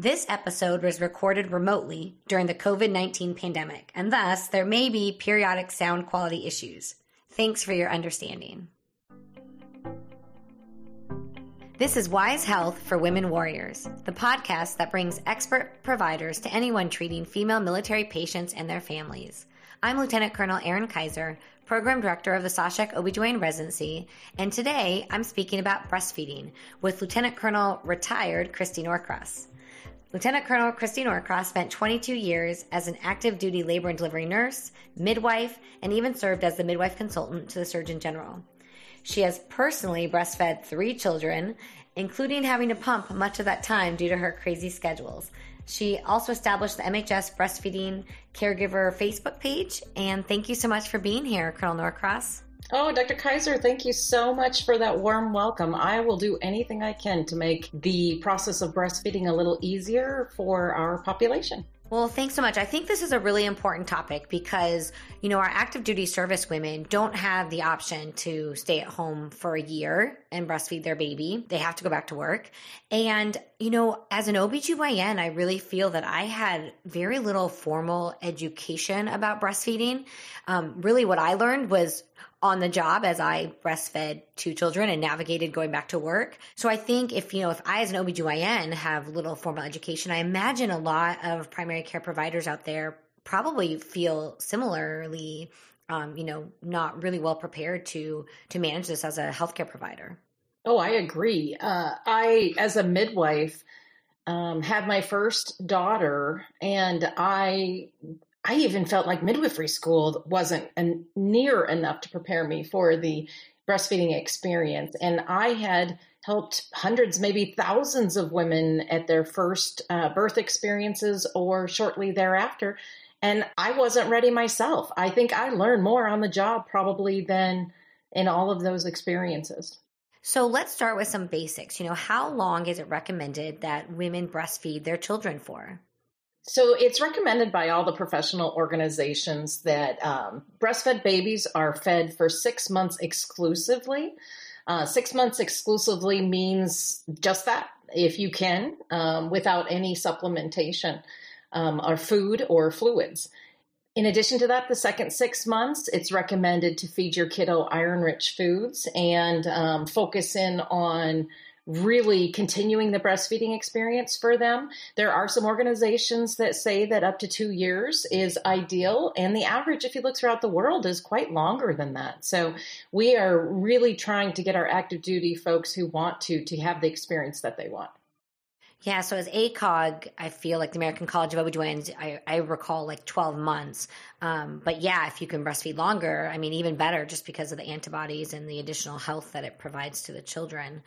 This episode was recorded remotely during the COVID 19 pandemic, and thus there may be periodic sound quality issues. Thanks for your understanding. This is Wise Health for Women Warriors, the podcast that brings expert providers to anyone treating female military patients and their families. I'm Lieutenant Colonel Erin Kaiser, Program Director of the SAUSHEC OBGYN Residency, and today I'm speaking about breastfeeding with Lieutenant Colonel retired Christy Norcross. Lieutenant Colonel Christy Norcross spent 22 years as an active duty labor and delivery nurse, midwife, and even served as the midwife consultant to the Surgeon General. She has personally breastfed three children, including having to pump much of that time due to her crazy schedules. She also established the MHS Breastfeeding Caregiver Facebook page. And thank you so much for being here, Colonel Norcross. Oh, Dr. Kaiser, thank you so much for that warm welcome. I will do anything I can to make the process of breastfeeding a little easier for our population. Well, thanks so much. I think this is a really important topic because, you know, our active duty service women don't have the option to stay at home for a year and breastfeed their baby. They have to go back to work. And, you know, as an OBGYN, I really feel that I had very little formal education about breastfeeding. Um, really, what I learned was on the job as I breastfed two children and navigated going back to work. So I think if, you know, if I as an OBGYN have little formal education, I imagine a lot of primary care providers out there probably feel similarly, um, you know, not really well prepared to, to manage this as a healthcare provider. Oh, I agree. Uh, I, as a midwife, um, had my first daughter and I I even felt like midwifery school wasn't an, near enough to prepare me for the breastfeeding experience. And I had helped hundreds, maybe thousands of women at their first uh, birth experiences or shortly thereafter. And I wasn't ready myself. I think I learned more on the job probably than in all of those experiences. So let's start with some basics. You know, how long is it recommended that women breastfeed their children for? So it's recommended by all the professional organizations that um, breastfed babies are fed for six months exclusively. Uh, six months exclusively means just that, if you can, um, without any supplementation um, or food or fluids. In addition to that, the second six months, it's recommended to feed your kiddo iron rich foods and um, focus in on really continuing the breastfeeding experience for them. There are some organizations that say that up to two years is ideal, and the average, if you look throughout the world, is quite longer than that. So we are really trying to get our active duty folks who want to to have the experience that they want. Yeah, so as ACOG, I feel like the American College of OBGYNs, I, I recall like 12 months. Um, but yeah, if you can breastfeed longer, I mean, even better just because of the antibodies and the additional health that it provides to the children.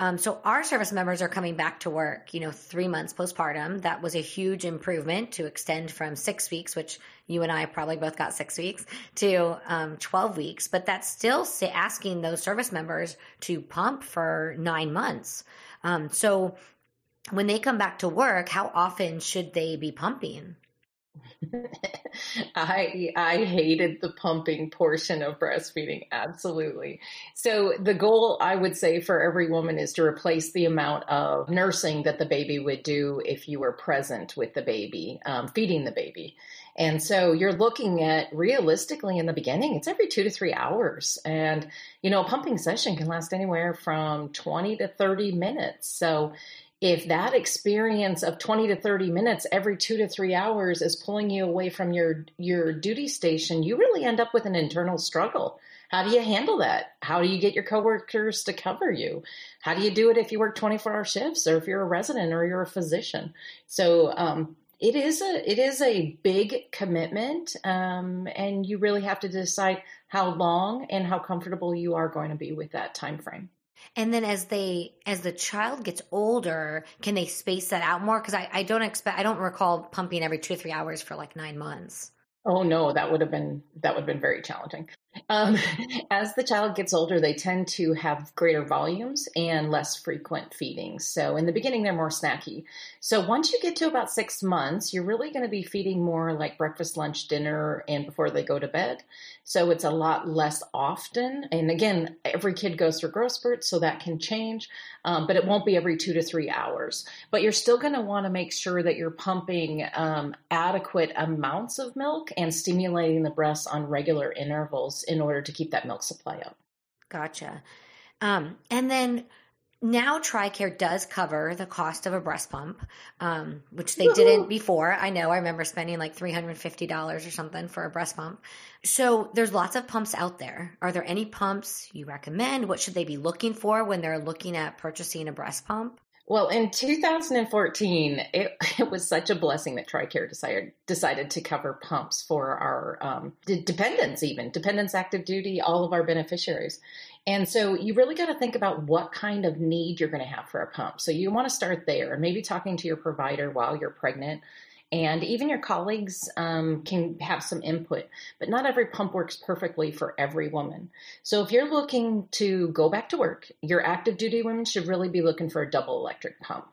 Um, so our service members are coming back to work, you know, three months postpartum. That was a huge improvement to extend from six weeks, which you and I probably both got six weeks, to um, 12 weeks. But that's still asking those service members to pump for nine months. Um, so when they come back to work, how often should they be pumping? I I hated the pumping portion of breastfeeding absolutely. So the goal I would say for every woman is to replace the amount of nursing that the baby would do if you were present with the baby, um, feeding the baby. And so you're looking at realistically in the beginning, it's every two to three hours. And, you know, a pumping session can last anywhere from 20 to 30 minutes. So if that experience of 20 to 30 minutes every 2 to 3 hours is pulling you away from your your duty station you really end up with an internal struggle. How do you handle that? How do you get your coworkers to cover you? How do you do it if you work 24 hour shifts or if you're a resident or you're a physician? So um, it is a it is a big commitment um, and you really have to decide how long and how comfortable you are going to be with that time frame and then as they as the child gets older, can they space that out more? Because I, I don't expect I don't recall pumping every two or three hours for like nine months. Oh no, that would have been that would have been very challenging. Um, as the child gets older, they tend to have greater volumes and less frequent feedings. So in the beginning, they're more snacky. So once you get to about six months, you're really going to be feeding more like breakfast, lunch, dinner, and before they go to bed. So it's a lot less often. And again, every kid goes through growth spurts, so that can change, um, but it won't be every two to three hours. But you're still going to want to make sure that you're pumping um, adequate amounts of milk and stimulating the breasts on regular intervals in order to keep that milk supply up. Gotcha. Um, and then now TRICARE does cover the cost of a breast pump, um, which they didn't before. I know I remember spending like $350 or something for a breast pump. So there's lots of pumps out there. Are there any pumps you recommend? What should they be looking for when they're looking at purchasing a breast pump? Well, in 2014, it, it was such a blessing that TRICARE decided decided to cover pumps for our um, dependents, even dependents, active duty, all of our beneficiaries. And so you really got to think about what kind of need you're going to have for a pump. So you want to start there, and maybe talking to your provider while you're pregnant and even your colleagues um, can have some input, but not every pump works perfectly for every woman. So if you're looking to go back to work, your active duty women should really be looking for a double electric pump.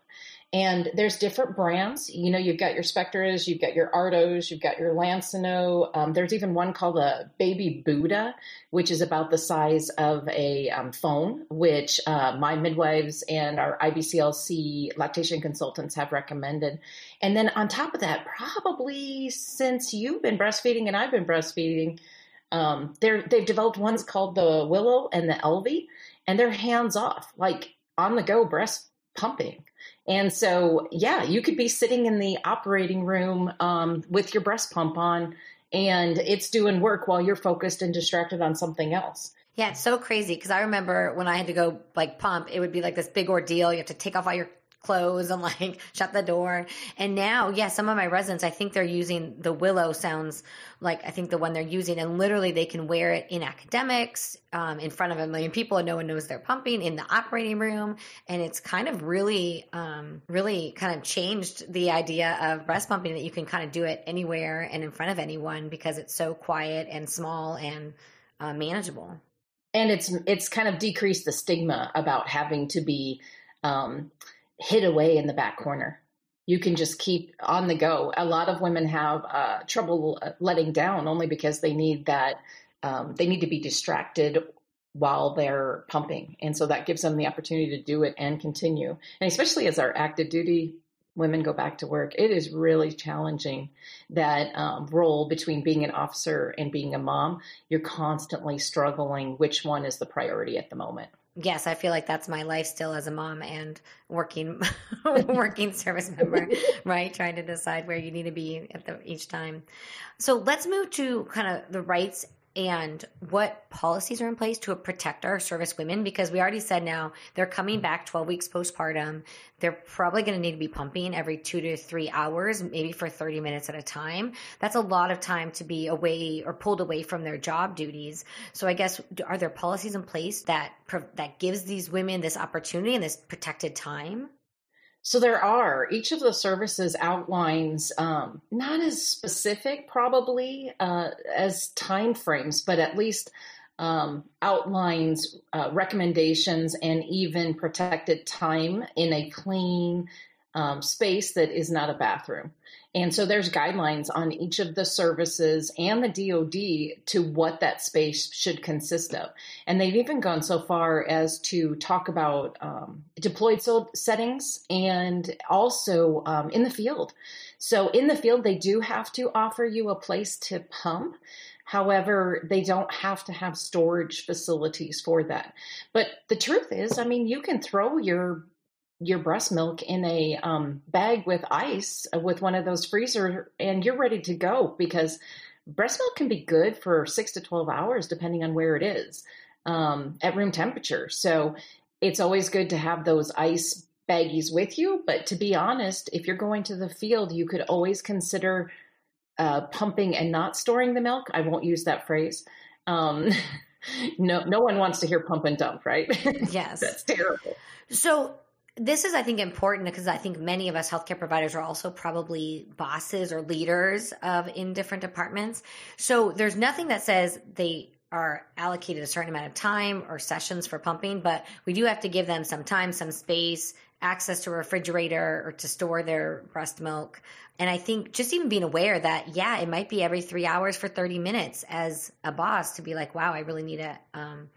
And there's different brands. You know, you've got your Spectras, you've got your Artos, you've got your Lansinoh. Um, there's even one called a Baby Buddha, which is about the size of a um, phone, which uh, my midwives and our IBCLC lactation consultants have recommended. And then on top of that, probably since you've been breastfeeding and I've been breastfeeding, um, they're, they've developed ones called the Willow and the Elvie, and they're hands off, like on the go breast pumping. And so, yeah, you could be sitting in the operating room um, with your breast pump on, and it's doing work while you're focused and distracted on something else. Yeah, it's so crazy because I remember when I had to go like pump, it would be like this big ordeal. You have to take off all your clothes and like shut the door. And now, yeah, some of my residents, I think they're using the Willow sounds like I think the one they're using, and literally they can wear it in academics, um, in front of a million people, and no one knows they're pumping in the operating room. And it's kind of really, um, really kind of changed the idea of breast pumping that you can kind of do it anywhere and in front of anyone because it's so quiet and small and uh, manageable. And it's it's kind of decreased the stigma about having to be um, hid away in the back corner. You can just keep on the go. A lot of women have uh, trouble uh, letting down only because they need that. Um, they need to be distracted while they're pumping, and so that gives them the opportunity to do it and continue. And especially as our active duty women go back to work, it is really challenging that um, role between being an officer and being a mom. You're constantly struggling which one is the priority at the moment yes, I feel like that's my life still as a mom and working working service member, right? Trying to decide where you need to be at the each time. So let's move to kind of the rights and what policies are in place to protect our service women because we already said now they're coming back 12 weeks postpartum. They're probably going to need to be pumping every two to three hours maybe for 30 minutes at a time. That's a lot of time to be away or pulled away from their job duties. So i guess are there policies in place that that gives these women this opportunity and this protected time so there are. Each of the services outlines um, not as specific, probably uh, as time frames, but at least um, outlines uh, recommendations and even protected time in a clean um, space that is not a bathroom. And so there's guidelines on each of the services and the DoD to what that space should consist of. And they've even gone so far as to talk about um, deployed settings and also um, in the field. So in the field, they do have to offer you a place to pump. However, they don't have to have storage facilities for that. But the truth is, I mean, you can throw your your breast milk in a um, bag with ice uh, with one of those freezer and you're ready to go because breast milk can be good for six to 12 hours depending on where it is um, at room temperature. So it's always good to have those ice baggies with you but to be honest if you're going to the field you could always consider uh, pumping and not storing the milk. I won't use that phrase. Um, no no one wants to hear pump and dump right? Yes. That's terrible. So this is, I think, important because I think many of us healthcare providers are also probably bosses or leaders of in different departments. So there's nothing that says they are allocated a certain amount of time or sessions for pumping, but we do have to give them some time, some space, access to a refrigerator or to store their breast milk. And I think just even being aware that, yeah, it might be every three hours for 30 minutes as a boss to be like, wow, I really need to, um,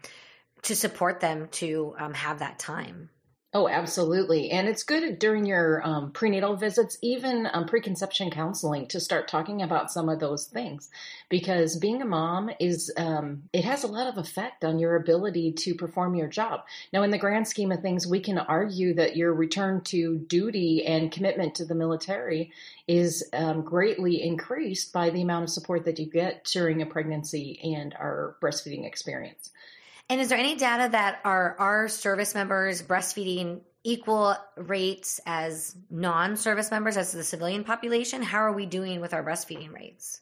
to support them to um, have that time. Oh, absolutely. And it's good during your um, prenatal visits, even um, preconception counseling, to start talking about some of those things because being a mom is, um, it has a lot of effect on your ability to perform your job. Now, in the grand scheme of things, we can argue that your return to duty and commitment to the military is um, greatly increased by the amount of support that you get during a pregnancy and our breastfeeding experience. And is there any data that are our service members breastfeeding equal rates as non-service members as the civilian population? How are we doing with our breastfeeding rates?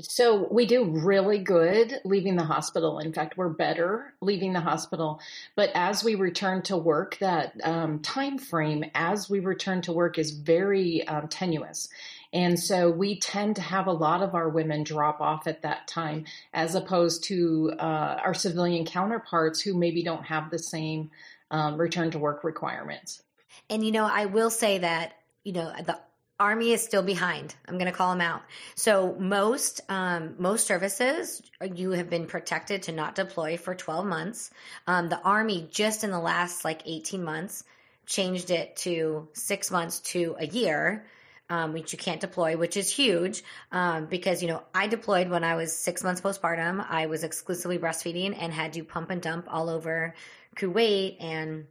So we do really good leaving the hospital. In fact, we're better leaving the hospital. But as we return to work, that um, time frame as we return to work is very um, tenuous. And so we tend to have a lot of our women drop off at that time, as opposed to uh, our civilian counterparts who maybe don't have the same um, return to work requirements. And, you know, I will say that, you know, the Army is still behind. I'm going to call them out. So most um, most services you have been protected to not deploy for 12 months. Um, the Army just in the last like 18 months changed it to six months to a year um, which you can't deploy, which is huge um, because, you know, I deployed when I was six months postpartum. I was exclusively breastfeeding and had to pump and dump all over Kuwait and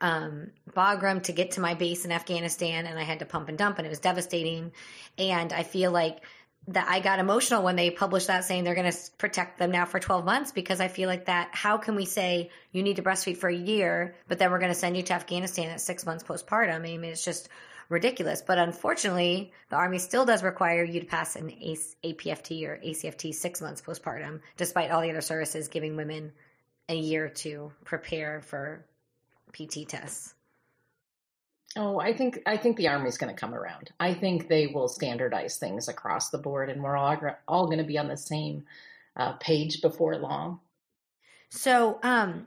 um, Bagram to get to my base in Afghanistan. And I had to pump and dump, and it was devastating. And I feel like that I got emotional when they published that saying they're going to protect them now for 12 months because I feel like that how can we say you need to breastfeed for a year but then we're going to send you to Afghanistan at 6 months postpartum I mean it's just ridiculous. But unfortunately, the Army still does require you to pass an APFT or ACFT six months postpartum, despite all the other services giving women a year to prepare for PT tests. Oh, I think I think the Army's going to come around. I think they will standardize things across the board, and we're all all going to be on the same uh, page before long. So, um,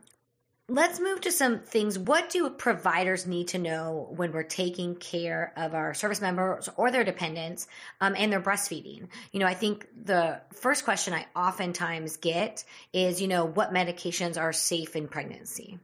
Let's move to some things. What do providers need to know when we're taking care of our service members or their dependents um, and their breastfeeding? You know, I think the first question I oftentimes get is, you know, what medications are safe in pregnancy?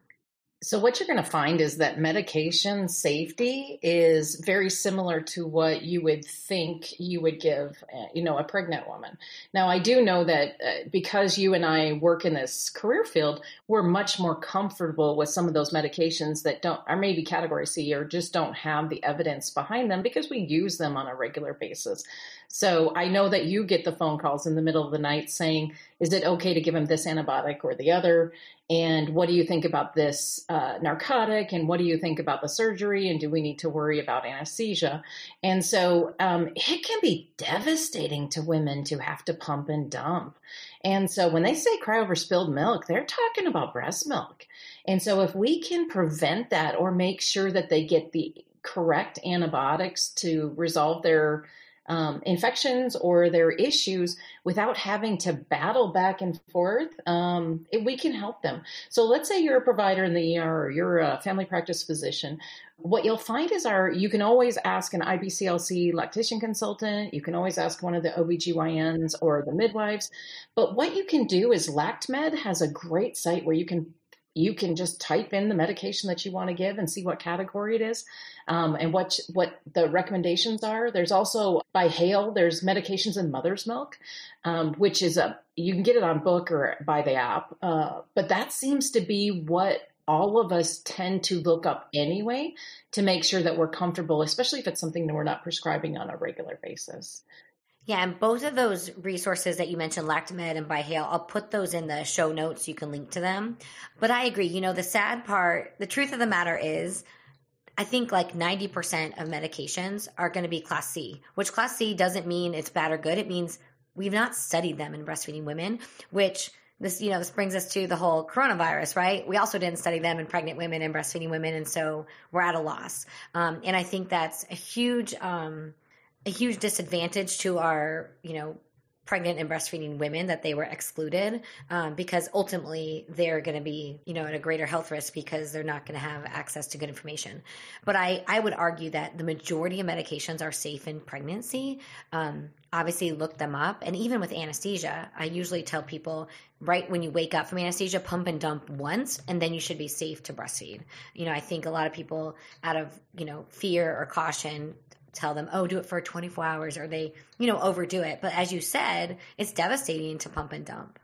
So, what you're going to find is that medication safety is very similar to what you would think you would give, uh, you know, a pregnant woman. Now, I do know that uh, because you and I work in this career field, we're much more comfortable with some of those medications that don't, are maybe category C or just don't have the evidence behind them because we use them on a regular basis. So, I know that you get the phone calls in the middle of the night saying, is it okay to give him this antibiotic or the other? And what do you think about this uh, narcotic? And what do you think about the surgery? And do we need to worry about anesthesia? And so um, it can be devastating to women to have to pump and dump. And so when they say cry over spilled milk, they're talking about breast milk. And so if we can prevent that or make sure that they get the correct antibiotics to resolve their um, infections or their issues without having to battle back and forth, um, it, we can help them. So let's say you're a provider in the ER or you're a family practice physician. What you'll find is our you can always ask an IBCLC lactation consultant, you can always ask one of the OBGYNs or the midwives. But what you can do is LactMed has a great site where you can you can just type in the medication that you want to give and see what category it is um, and what what the recommendations are. There's also by Hale, there's medications in mother's milk, um, which is a you can get it on book or by the app, uh, but that seems to be what all of us tend to look up anyway to make sure that we're comfortable, especially if it's something that we're not prescribing on a regular basis. Yeah, and both of those resources that you mentioned, LactMed and ByHale, I'll put those in the show notes. You can link to them. But I agree. You know, the sad part, the truth of the matter is, I think like 90% of medications are going to be class C, which class C doesn't mean it's bad or good. It means we've not studied them in breastfeeding women, which this, you know, this brings us to the whole coronavirus, right? We also didn't study them in pregnant women and breastfeeding women. And so we're at a loss. Um, and I think that's a huge, um, a huge disadvantage to our, you know, pregnant and breastfeeding women that they were excluded um, because ultimately they're going to be you know at a greater health risk because they're not going to have access to good information. But i i would argue that the majority of medications are safe in pregnancy. Um, obviously look them up. And even with anesthesia i usually tell people right when you wake up from anesthesia pump and dump once and then you should be safe to breastfeed. You know i think a lot of people out of you know fear or caution tell them, oh, do it for 24 hours or they, you know, overdo it. But as you said, it's devastating to pump and dump.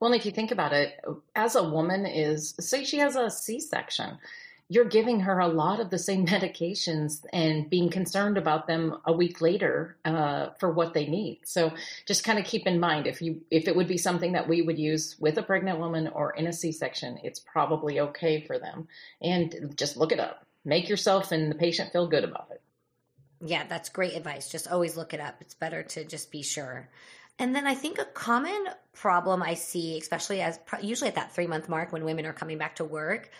Well, if you think about it, as a woman is, say she has a C section, you're giving her a lot of the same medications and being concerned about them a week later uh, for what they need. So just kind of keep in mind if you if it would be something that we would use with a pregnant woman or in a C-section, it's probably okay for them. And just look it up. Make yourself and the patient feel good about it. Yeah, that's great advice. Just always look it up. It's better to just be sure. And then I think a common problem I see, especially as usually at that three month mark when women are coming back to work,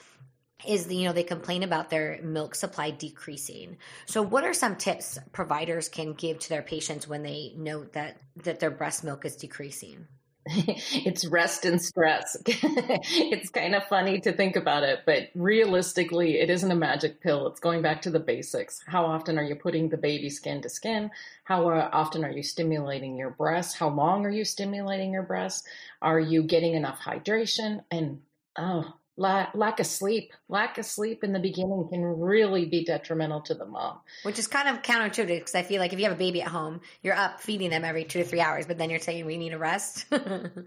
is you know they complain about their milk supply decreasing. So, what are some tips providers can give to their patients when they note that that their breast milk is decreasing? it's rest and stress. it's kind of funny to think about it, but realistically, it isn't a magic pill. It's going back to the basics. How often are you putting the baby skin to skin? How uh, often are you stimulating your breast? How long are you stimulating your breast? Are you getting enough hydration? And oh, lack, lack of sleep. Lack of sleep in the beginning can really be detrimental to the mom. Which is kind of counterintuitive because i feel like if you have a baby at home you're up feeding them every two to three hours but then you're saying we need a rest.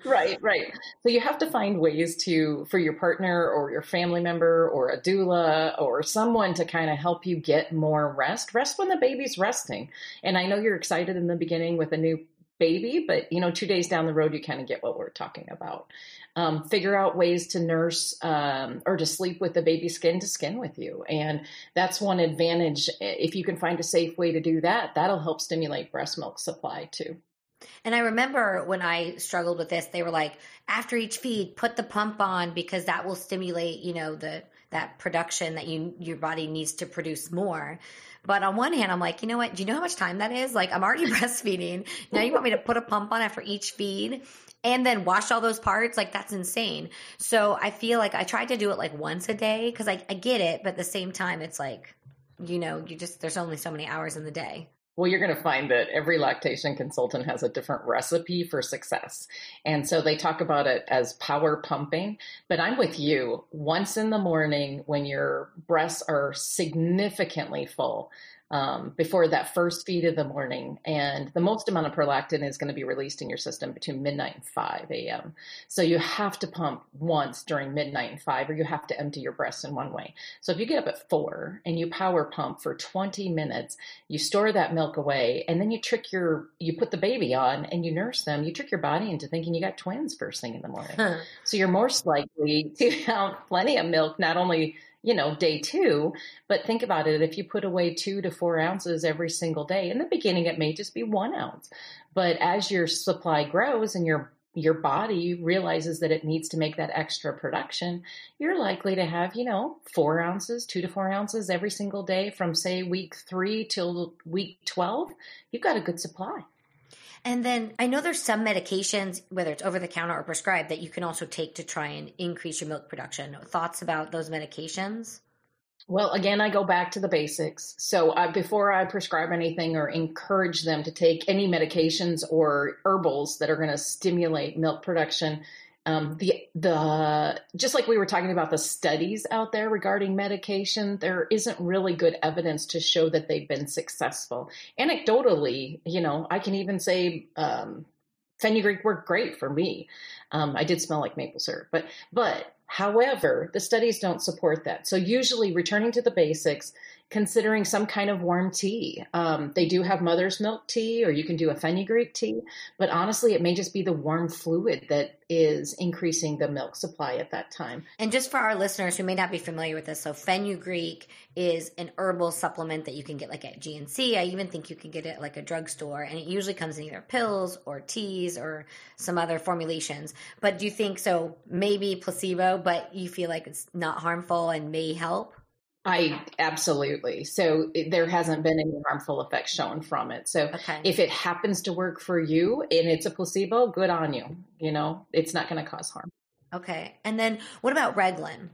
Right right. So you have to find ways to for your partner or your family member or a doula or someone to kind of help you get more rest. Rest when the baby's resting. And i know you're excited in the beginning with a new baby, but you know, two days down the road, you kind of get what we're talking about. Um, figure out ways to nurse um, or to sleep with the baby skin to skin with you, and that's one advantage. If you can find a safe way to do that, that'll help stimulate breast milk supply too. And I remember when I struggled with this, they were like, after each feed, put the pump on because that will stimulate, you know, the that production that you your body needs to produce more. But on one hand, I'm like, you know what? Do you know how much time that is? Like, I'm already breastfeeding. Now you want me to put a pump on after each feed and then wash all those parts? Like, that's insane. So I feel like I tried to do it like once a day because I, I get it. But at the same time, it's like, you know, you just, there's only so many hours in the day. Well, you're going to find that every lactation consultant has a different recipe for success. And so they talk about it as power pumping. But I'm with you. Once in the morning, when your breasts are significantly full, um, before that first feed of the morning. And the most amount of prolactin is going to be released in your system between midnight and 5 a.m. So you have to pump once during midnight and 5, or you have to empty your breasts in one way. So if you get up at 4 and you power pump for 20 minutes, you store that milk away, and then you trick your, you put the baby on and you nurse them, you trick your body into thinking you got twins first thing in the morning. Huh. So you're most likely to have plenty of milk, not only you know, day two. But think about it. If you put away two to four ounces every single day, in the beginning, it may just be one ounce. But as your supply grows and your your body realizes that it needs to make that extra production, you're likely to have, you know, four ounces, two to four ounces every single day from say week three till week 12. You've got a good supply. And then I know there's some medications, whether it's over the counter or prescribed, that you can also take to try and increase your milk production. Thoughts about those medications? Well, again, I go back to the basics. So uh, before I prescribe anything or encourage them to take any medications or herbals that are going to stimulate milk production, um, the the just like we were talking about the studies out there regarding medication, there isn't really good evidence to show that they've been successful. Anecdotally, you know, I can even say um, fenugreek worked great for me. Um, I did smell like maple syrup, but but however, the studies don't support that. So usually, returning to the basics, considering some kind of warm tea. Um, they do have mother's milk tea, or you can do a fenugreek tea, but honestly, it may just be the warm fluid that is increasing the milk supply at that time. And just for our listeners who may not be familiar with this, so fenugreek is an herbal supplement that you can get like at GNC. I even think you can get it at like a drugstore, and it usually comes in either pills or teas or some other formulations. But do you think so? Maybe placebo, but you feel like it's not harmful and may help? I absolutely. So it, there hasn't been any harmful effects shown from it. So okay. if it happens to work for you and it's a placebo, good on you. You know, it's not going to cause harm. Okay. And then what about Reglan?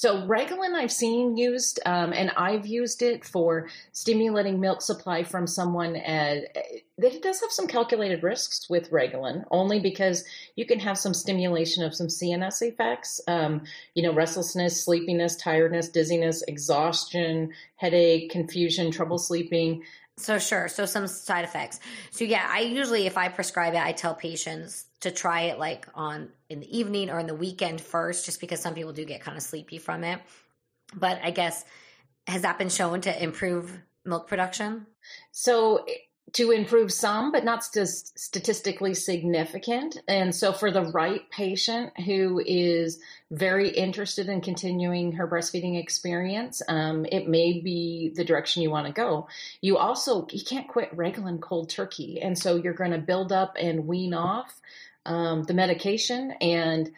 So Reglan I've seen used, um, and I've used it for stimulating milk supply from someone. At, it does have some calculated risks with Reglan, only because you can have some stimulation of some CNS effects. Um, you know, restlessness, sleepiness, tiredness, dizziness, exhaustion, headache, confusion, trouble sleeping. So sure. So some side effects. So yeah, I usually if I prescribe it, I tell patients to try it like on in the evening or in the weekend first, just because some people do get kind of sleepy from it. But I guess has that been shown to improve milk production? So to improve some, but not st- statistically significant. And so, for the right patient who is very interested in continuing her breastfeeding experience, um, it may be the direction you want to go. You also you can't quit Reglan cold turkey, and so you're going to build up and wean off um, the medication and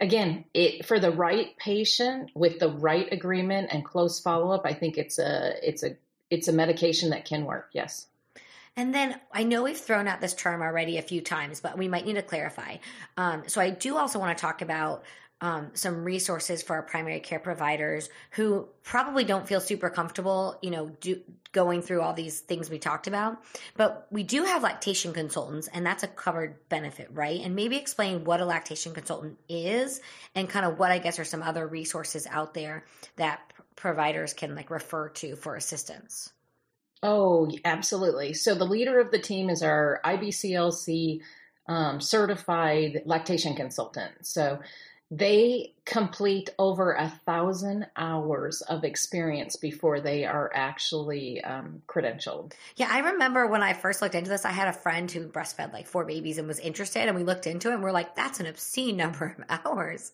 again it for the right patient with the right agreement and close follow-up i think it's a it's a it's a medication that can work yes and then I know we've thrown out this term already a few times, but we might need to clarify. Um, so I do also want to talk about um, some resources for our primary care providers who probably don't feel super comfortable, you know, do, going through all these things we talked about. But we do have lactation consultants, and that's a covered benefit, right? And maybe explain what a lactation consultant is, and kind of what I guess are some other resources out there that providers can like refer to for assistance. Oh, absolutely. So the leader of the team is our IBCLC um, certified lactation consultant. So they complete over a thousand hours of experience before they are actually um, credentialed. Yeah, I remember when I first looked into this, I had a friend who breastfed like four babies and was interested, and we looked into it and we're like, that's an obscene number of hours.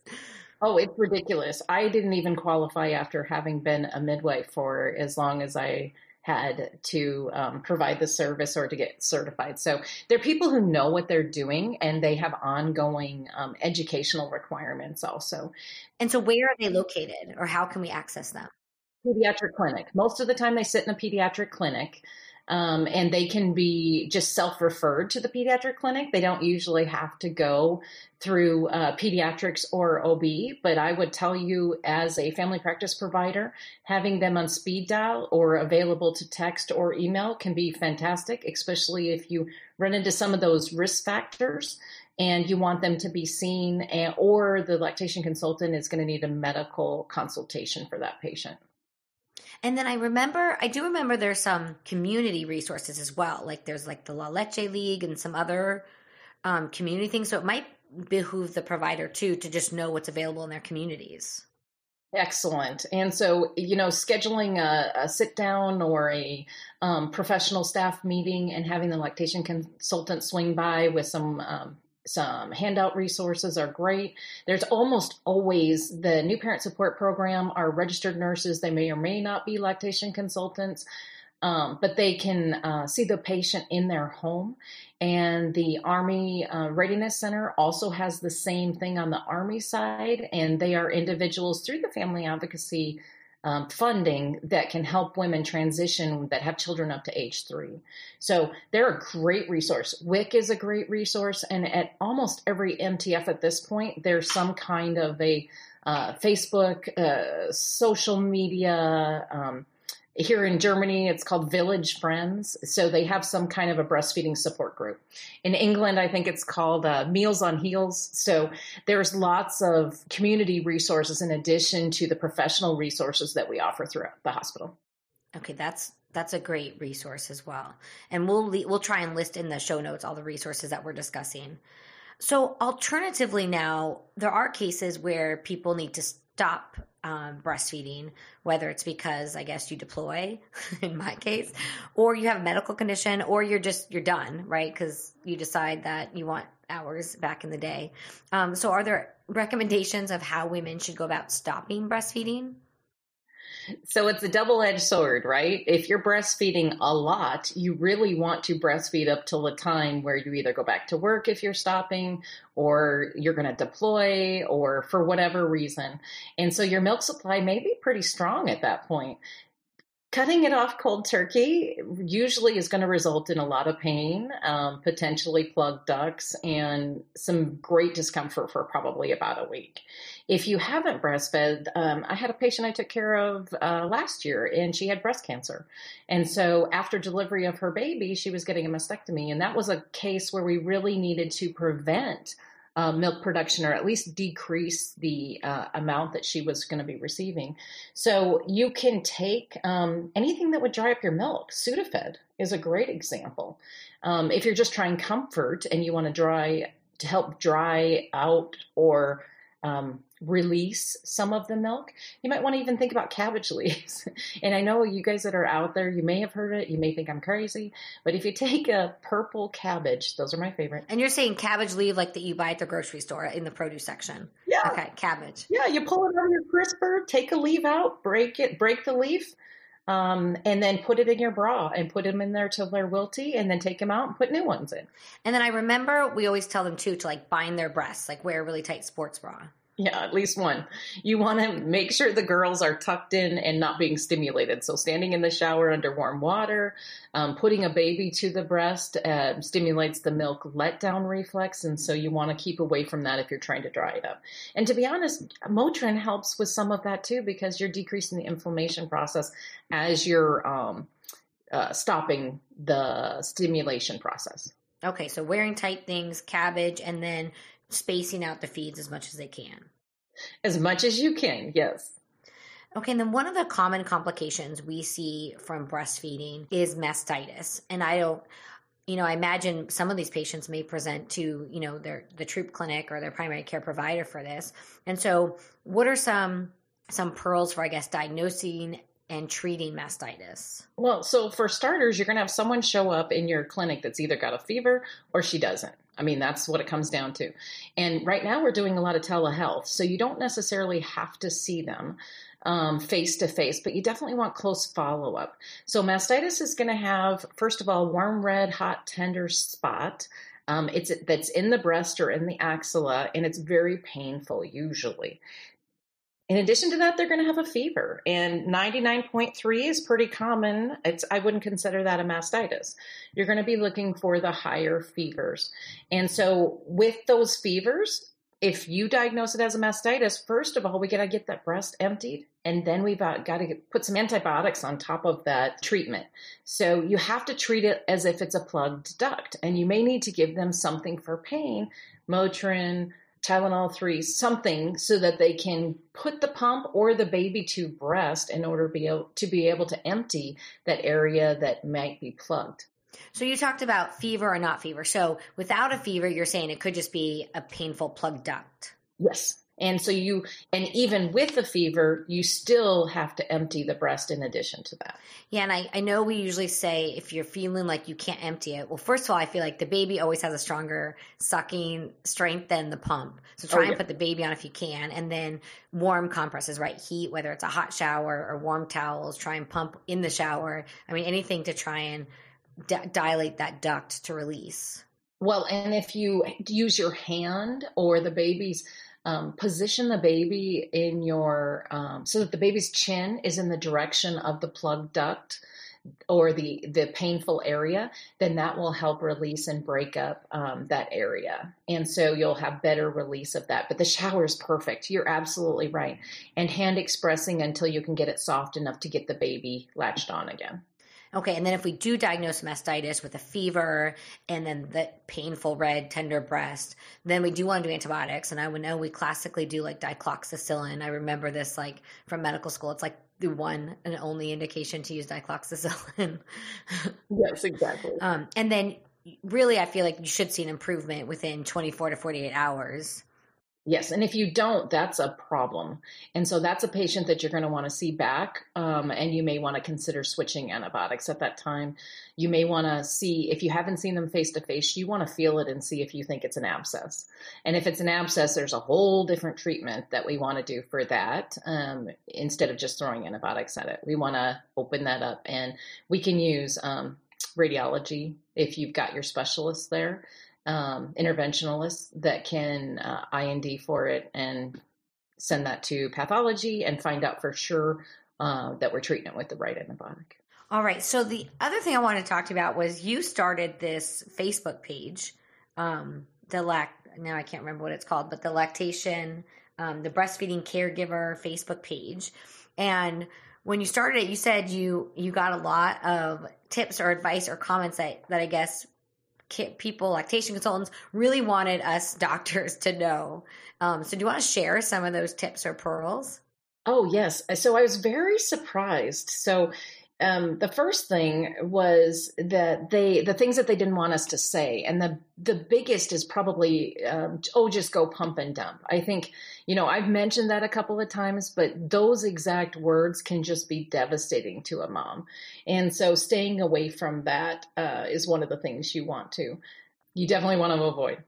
Oh, it's ridiculous. I didn't even qualify after having been a midwife for as long as I had to um, provide the service or to get certified. So they're people who know what they're doing and they have ongoing um, educational requirements also. And so, where are they located or how can we access them? Pediatric clinic. Most of the time, they sit in a pediatric clinic. Um, and they can be just self referred to the pediatric clinic. They don't usually have to go through uh, pediatrics or OB, but I would tell you as a family practice provider, having them on speed dial or available to text or email can be fantastic, especially if you run into some of those risk factors and you want them to be seen, and, or the lactation consultant is going to need a medical consultation for that patient. And then I remember, I do remember there's some community resources as well. Like there's like the La Leche League and some other um, community things. So it might behoove the provider too to just know what's available in their communities. Excellent. And so, you know, scheduling a, a sit down or a um, professional staff meeting and having the lactation consultant swing by with some um, some handout resources are great. There's almost always the new parent support program are registered nurses. They may or may not be lactation consultants, um, but they can uh, see the patient in their home. And the Army uh, Readiness Center also has the same thing on the Army side, and they are individuals through the family advocacy um, funding that can help women transition that have children up to age three. So they're a great resource. WIC is a great resource, and at almost every MTF at this point, there's some kind of a uh, Facebook, uh, social media, um, here in Germany, it's called Village Friends. So they have some kind of a breastfeeding support group. In England, I think it's called uh, Meals on Heels. So there's lots of community resources in addition to the professional resources that we offer throughout the hospital. Okay, that's that's a great resource as well. And we'll we'll try and list in the show notes all the resources that we're discussing. So alternatively now, there are cases where people need to stop um, breastfeeding, whether it's because I guess you deploy, in my case, or you have a medical condition, or you're just you're done, right? Because you decide that you want hours back in the day. Um, so, are there recommendations of how women should go about stopping breastfeeding? So it's a double edged sword, right? If you're breastfeeding a lot, you really want to breastfeed up till the time where you either go back to work if you're stopping or you're going to deploy or for whatever reason. And so your milk supply may be pretty strong at that point cutting it off cold turkey usually is going to result in a lot of pain, um, potentially plugged ducts, and some great discomfort for probably about a week. If you haven't breastfed, um, I had a patient I took care of uh, last year, and she had breast cancer. And so after delivery of her baby, she was getting a mastectomy, and that was a case where we really needed to prevent uh, milk production or at least decrease the uh, amount that she was going to be receiving. So you can take um, anything that would dry up your milk. Sudafed is a great example. Um, if you're just trying comfort and you want to dry to help dry out or um, release some of the milk. You might want to even think about cabbage leaves. and I know you guys that are out there, you may have heard it, you may think I'm crazy, but if you take a purple cabbage, those are my favorite. And you're saying cabbage leaf like that you buy at the grocery store in the produce section. Yeah. Okay, cabbage. Yeah, you pull it out of your crisper, take a leaf out, break it, break the leaf. Um, and then put it in your bra and put them in there till they're wilty and then take them out and put new ones in. And then I remember we always tell them too to like bind their breasts, like wear a really tight sports bra. Yeah, at least one. You want to make sure the girls are tucked in and not being stimulated. So, standing in the shower under warm water, um, putting a baby to the breast uh, stimulates the milk letdown reflex. And so, you want to keep away from that if you're trying to dry it up. And to be honest, Motrin helps with some of that too because you're decreasing the inflammation process as you're um, uh, stopping the stimulation process. Okay, so wearing tight things, cabbage, and then spacing out the feeds as much as they can. As much as you can, yes. Okay, and then one of the common complications we see from breastfeeding is mastitis. And I don't, you know, I imagine some of these patients may present to, you know, their the troop clinic or their primary care provider for this. And so, what are some some pearls for I guess diagnosing and treating mastitis? Well, so for starters, you're going to have someone show up in your clinic that's either got a fever or she doesn't. I mean, that's what it comes down to. And right now, we're doing a lot of telehealth, so you don't necessarily have to see them face to face, but you definitely want close follow up. So, mastitis is going to have, first of all, warm, red, hot, tender spot. Um, it's that's in the breast or in the axilla, and it's very painful usually. In addition to that, they're going to have a fever, and 99.3 is pretty common. It's I wouldn't consider that a mastitis. You're going to be looking for the higher fevers, and so with those fevers, if you diagnose it as a mastitis, first of all, we got to get that breast emptied, and then we've uh, got to put some antibiotics on top of that treatment. So you have to treat it as if it's a plugged duct, and you may need to give them something for pain, Motrin Tylenol 3, something so that they can put the pump or the baby to breast in order to be able to, be able to empty that area that might be plugged. So you talked about fever or not fever. So without a fever, you're saying it could just be a painful plugged duct. Yes. And so you, and even with the fever, you still have to empty the breast in addition to that. Yeah. And I, I know we usually say if you're feeling like you can't empty it, well, first of all, I feel like the baby always has a stronger sucking strength than the pump. So try oh, yeah. and put the baby on if you can. And then warm compresses, right? Heat, whether it's a hot shower or warm towels, try and pump in the shower. I mean, anything to try and d- dilate that duct to release. Well, and if you use your hand or the baby's um, position the baby in your um, so that the baby's chin is in the direction of the plug duct or the the painful area then that will help release and break up um, that area. And so you'll have better release of that. But the shower is perfect. You're absolutely right. And hand expressing until you can get it soft enough to get the baby latched on again Okay, and then if we do diagnose mastitis with a fever and then the painful red tender breast, then we do want to do antibiotics. And I would know we classically do like dicloxacillin. I remember this like from medical school. It's like the one and only indication to use dicloxacillin. yes, exactly. Um, and then really, I feel like you should see an improvement within 24 to 48 hours. Yes, and if you don't, that's a problem. And so that's a patient that you're going to want to see back, um, and you may want to consider switching antibiotics at that time. You may want to see, if you haven't seen them face to face, you want to feel it and see if you think it's an abscess. And if it's an abscess, there's a whole different treatment that we want to do for that um, instead of just throwing antibiotics at it. We want to open that up, and we can use um, radiology if you've got your specialist there um, interventionalists that can uh, I&D for it and send that to pathology and find out for sure uh, that we're treating it with the right antibiotic. All right. So the other thing I wanted to talk to you about was you started this Facebook page, um, the lac. Now I can't remember what it's called, but the lactation, um, the breastfeeding caregiver Facebook page, and when you started it, you said you you got a lot of tips or advice or comments that that I guess people, lactation consultants, really wanted us doctors to know. Um, so, do you want to share some of those tips or pearls? Oh, yes. So, I was very surprised. So, um, the first thing was that they the things that they didn't want us to say, and the the biggest is probably um, oh just go pump and dump. I think you know I've mentioned that a couple of times, but those exact words can just be devastating to a mom, and so staying away from that uh, is one of the things you want to you definitely want to avoid.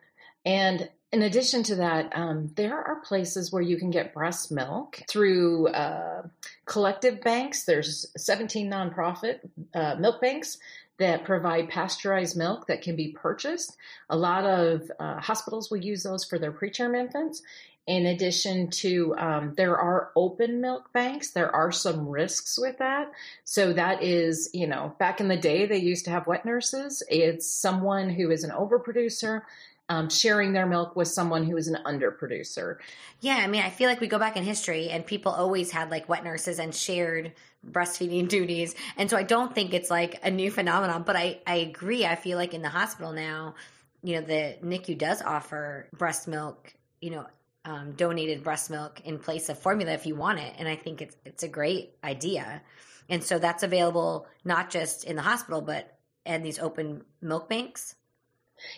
And in addition to that, um, there are places where you can get breast milk through uh, collective banks. There's 17 nonprofit uh, milk banks that provide pasteurized milk that can be purchased. A lot of uh, hospitals will use those for their preterm infants. In addition to, um, there are open milk banks. There are some risks with that. So that is, you know, back in the day, they used to have wet nurses. It's someone who is an overproducer um, sharing their milk with someone who is an underproducer. Yeah, I mean, I feel like we go back in history and people always had like wet nurses and shared breastfeeding duties. And so I don't think it's like a new phenomenon, but I, I agree. I feel like in the hospital now, you know, the NICU does offer breast milk, you know, um, donated breast milk in place of formula if you want it. And I think it's, it's a great idea. And so that's available not just in the hospital, but and these open milk banks.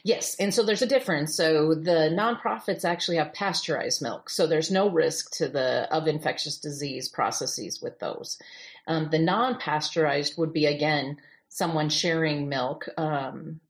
Yes, and so there's a difference. So the nonprofits actually have pasteurized milk, so there's no risk to the of infectious disease processes with those. Um, the non-pasteurized would be again someone sharing milk um,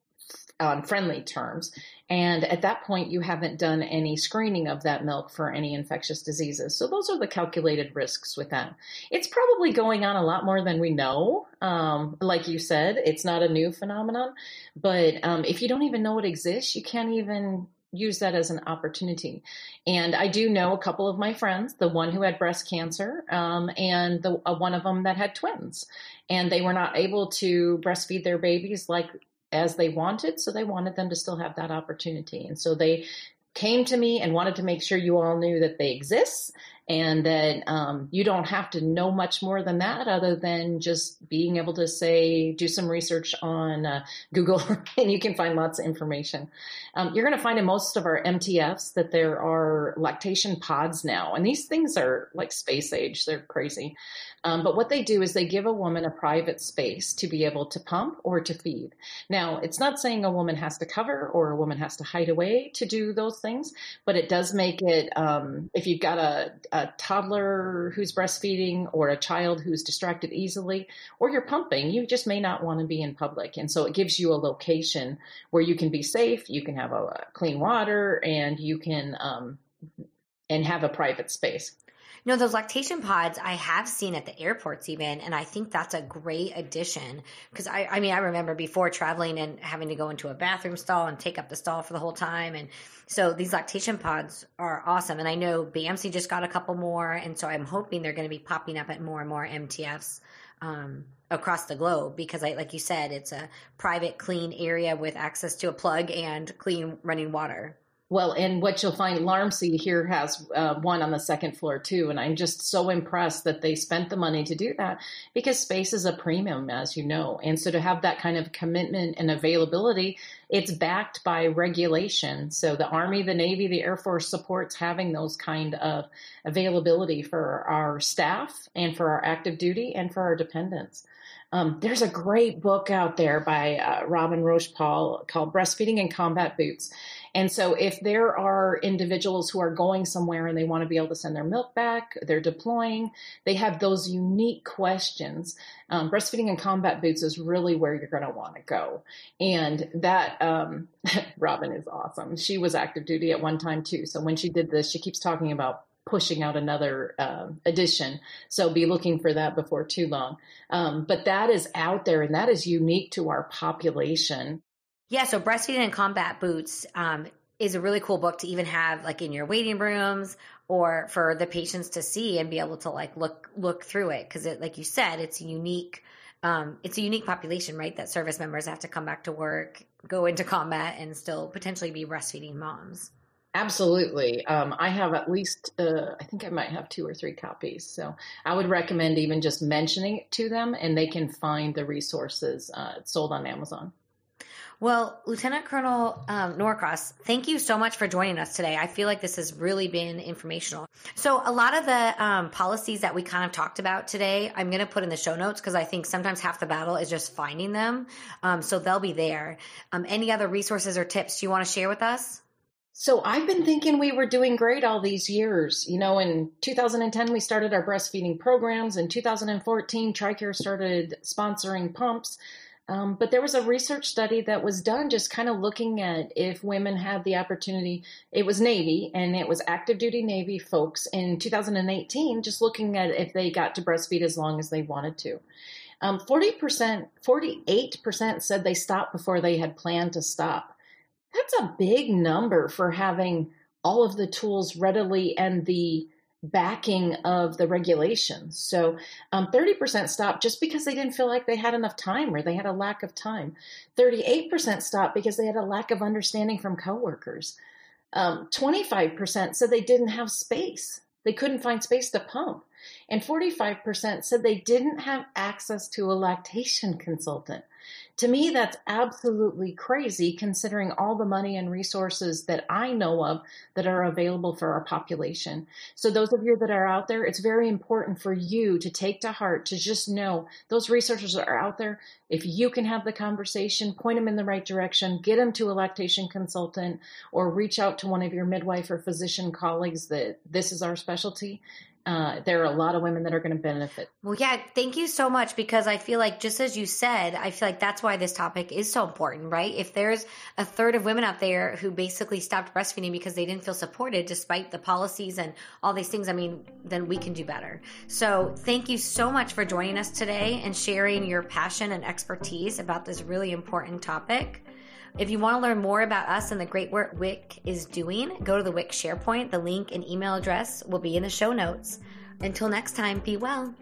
on friendly terms, and at that point, you haven't done any screening of that milk for any infectious diseases. So those are the calculated risks with that. It's probably going on a lot more than we know. Um, like you said, it's not a new phenomenon. But um, if you don't even know it exists, you can't even use that as an opportunity. And I do know a couple of my friends, the one who had breast cancer, um, and the uh, one of them that had twins, and they were not able to breastfeed their babies like as they wanted. So they wanted them to still have that opportunity. And so they came to me and wanted to make sure you all knew that they exist and that um, you don't have to know much more than that other than just being able to say do some research on uh, google and you can find lots of information. Um, you're going to find in most of our MTFs that there are lactation pods now and these things are like space age. They're crazy. Um, but what they do is they give a woman a private space to be able to pump or to feed. Now it's not saying a woman has to cover or a woman has to hide away to do those things but it does make it um, if you've got a, a a toddler who's breastfeeding or a child who's distracted easily, or you're pumping, you just may not want to be in public. And so it gives you a location where you can be safe, you can have a, clean water, and you can um, and have a private space. No, those lactation pods I have seen at the airports even, and I think that's a great addition because I, I mean, I remember before traveling and having to go into a bathroom stall and take up the stall for the whole time, and so these lactation pods are awesome. And I know BAMC just got a couple more, and so I'm hoping they're going to be popping up at more and more MTFs. Um, across the globe because I, like you said, it's a private, clean area with access to a plug and clean running water. Well, and what you'll find, LARMC here has uh, one on the second floor too, and I'm just so impressed that they spent the money to do that because space is a premium, as you know, and so to have that kind of commitment and availability, it's backed by regulation. So the Army, the Navy, the Air Force supports having those kind of availability for our staff and for our active duty and for our dependents. Um, there's a great book out there by uh, Robyn Roche Paul called Breastfeeding in Combat Boots. And so, if there are individuals who are going somewhere and they want to be able to send their milk back, they're deploying, they have those unique questions. Um, breastfeeding in combat boots is really where you're going to want to go. And that, um, Robyn is awesome. She was active duty at one time too. So, when she did this, she keeps talking about pushing out another uh, edition. So be looking for that before too long. Um, but that is out there and that is unique to our population. Yeah, so breastfeeding and combat boots um, is a really cool book to even have like in your waiting rooms or for the patients to see and be able to like look look through it because it like you said it's a unique um, it's a unique population right that service members have to come back to work go into combat and still potentially be breastfeeding moms Absolutely. Um, I have at least, uh, I think I might have two or three copies. So I would recommend even just mentioning it to them and they can find the resources uh, sold on Amazon. Well, Lieutenant Colonel um, Norcross, thank you so much for joining us today. I feel like this has really been informational. So, a lot of the um, policies that we kind of talked about today, I'm going to put in the show notes because I think sometimes half the battle is just finding them. Um, so, they'll be there. Um, any other resources or tips you want to share with us? So I've been thinking we were doing great all these years. You know, in 2010 we started our breastfeeding programs. In 2014, TRICARE started sponsoring pumps. Um, but there was a research study that was done just kind of looking at if women had the opportunity. It was Navy and it was active duty Navy folks in 2018, just looking at if they got to breastfeed as long as they wanted to. Um, 40%, 48% said they stopped before they had planned to stop. That's a big number for having all of the tools readily and the backing of the regulations. So um, 30% stopped just because they didn't feel like they had enough time or they had a lack of time. 38% stopped because they had a lack of understanding from coworkers. Um, 25% said they didn't have space. They couldn't find space to pump. And 45% said they didn't have access to a lactation consultant. To me, that's absolutely crazy considering all the money and resources that I know of that are available for our population. So, those of you that are out there, it's very important for you to take to heart to just know those resources are out there. If you can have the conversation, point them in the right direction, get them to a lactation consultant, or reach out to one of your midwife or physician colleagues that this is our specialty uh, there are a lot of women that are going to benefit. Well, yeah, thank you so much because I feel like, just as you said, I feel like that's why this topic is so important, right? If there's a third of women out there who basically stopped breastfeeding because they didn't feel supported despite the policies and all these things, I mean, then we can do better. So, thank you so much for joining us today and sharing your passion and expertise about this really important topic. If you want to learn more about us and the great work WIC is doing, go to the WIC SharePoint. The link and email address will be in the show notes. Until next time, be well.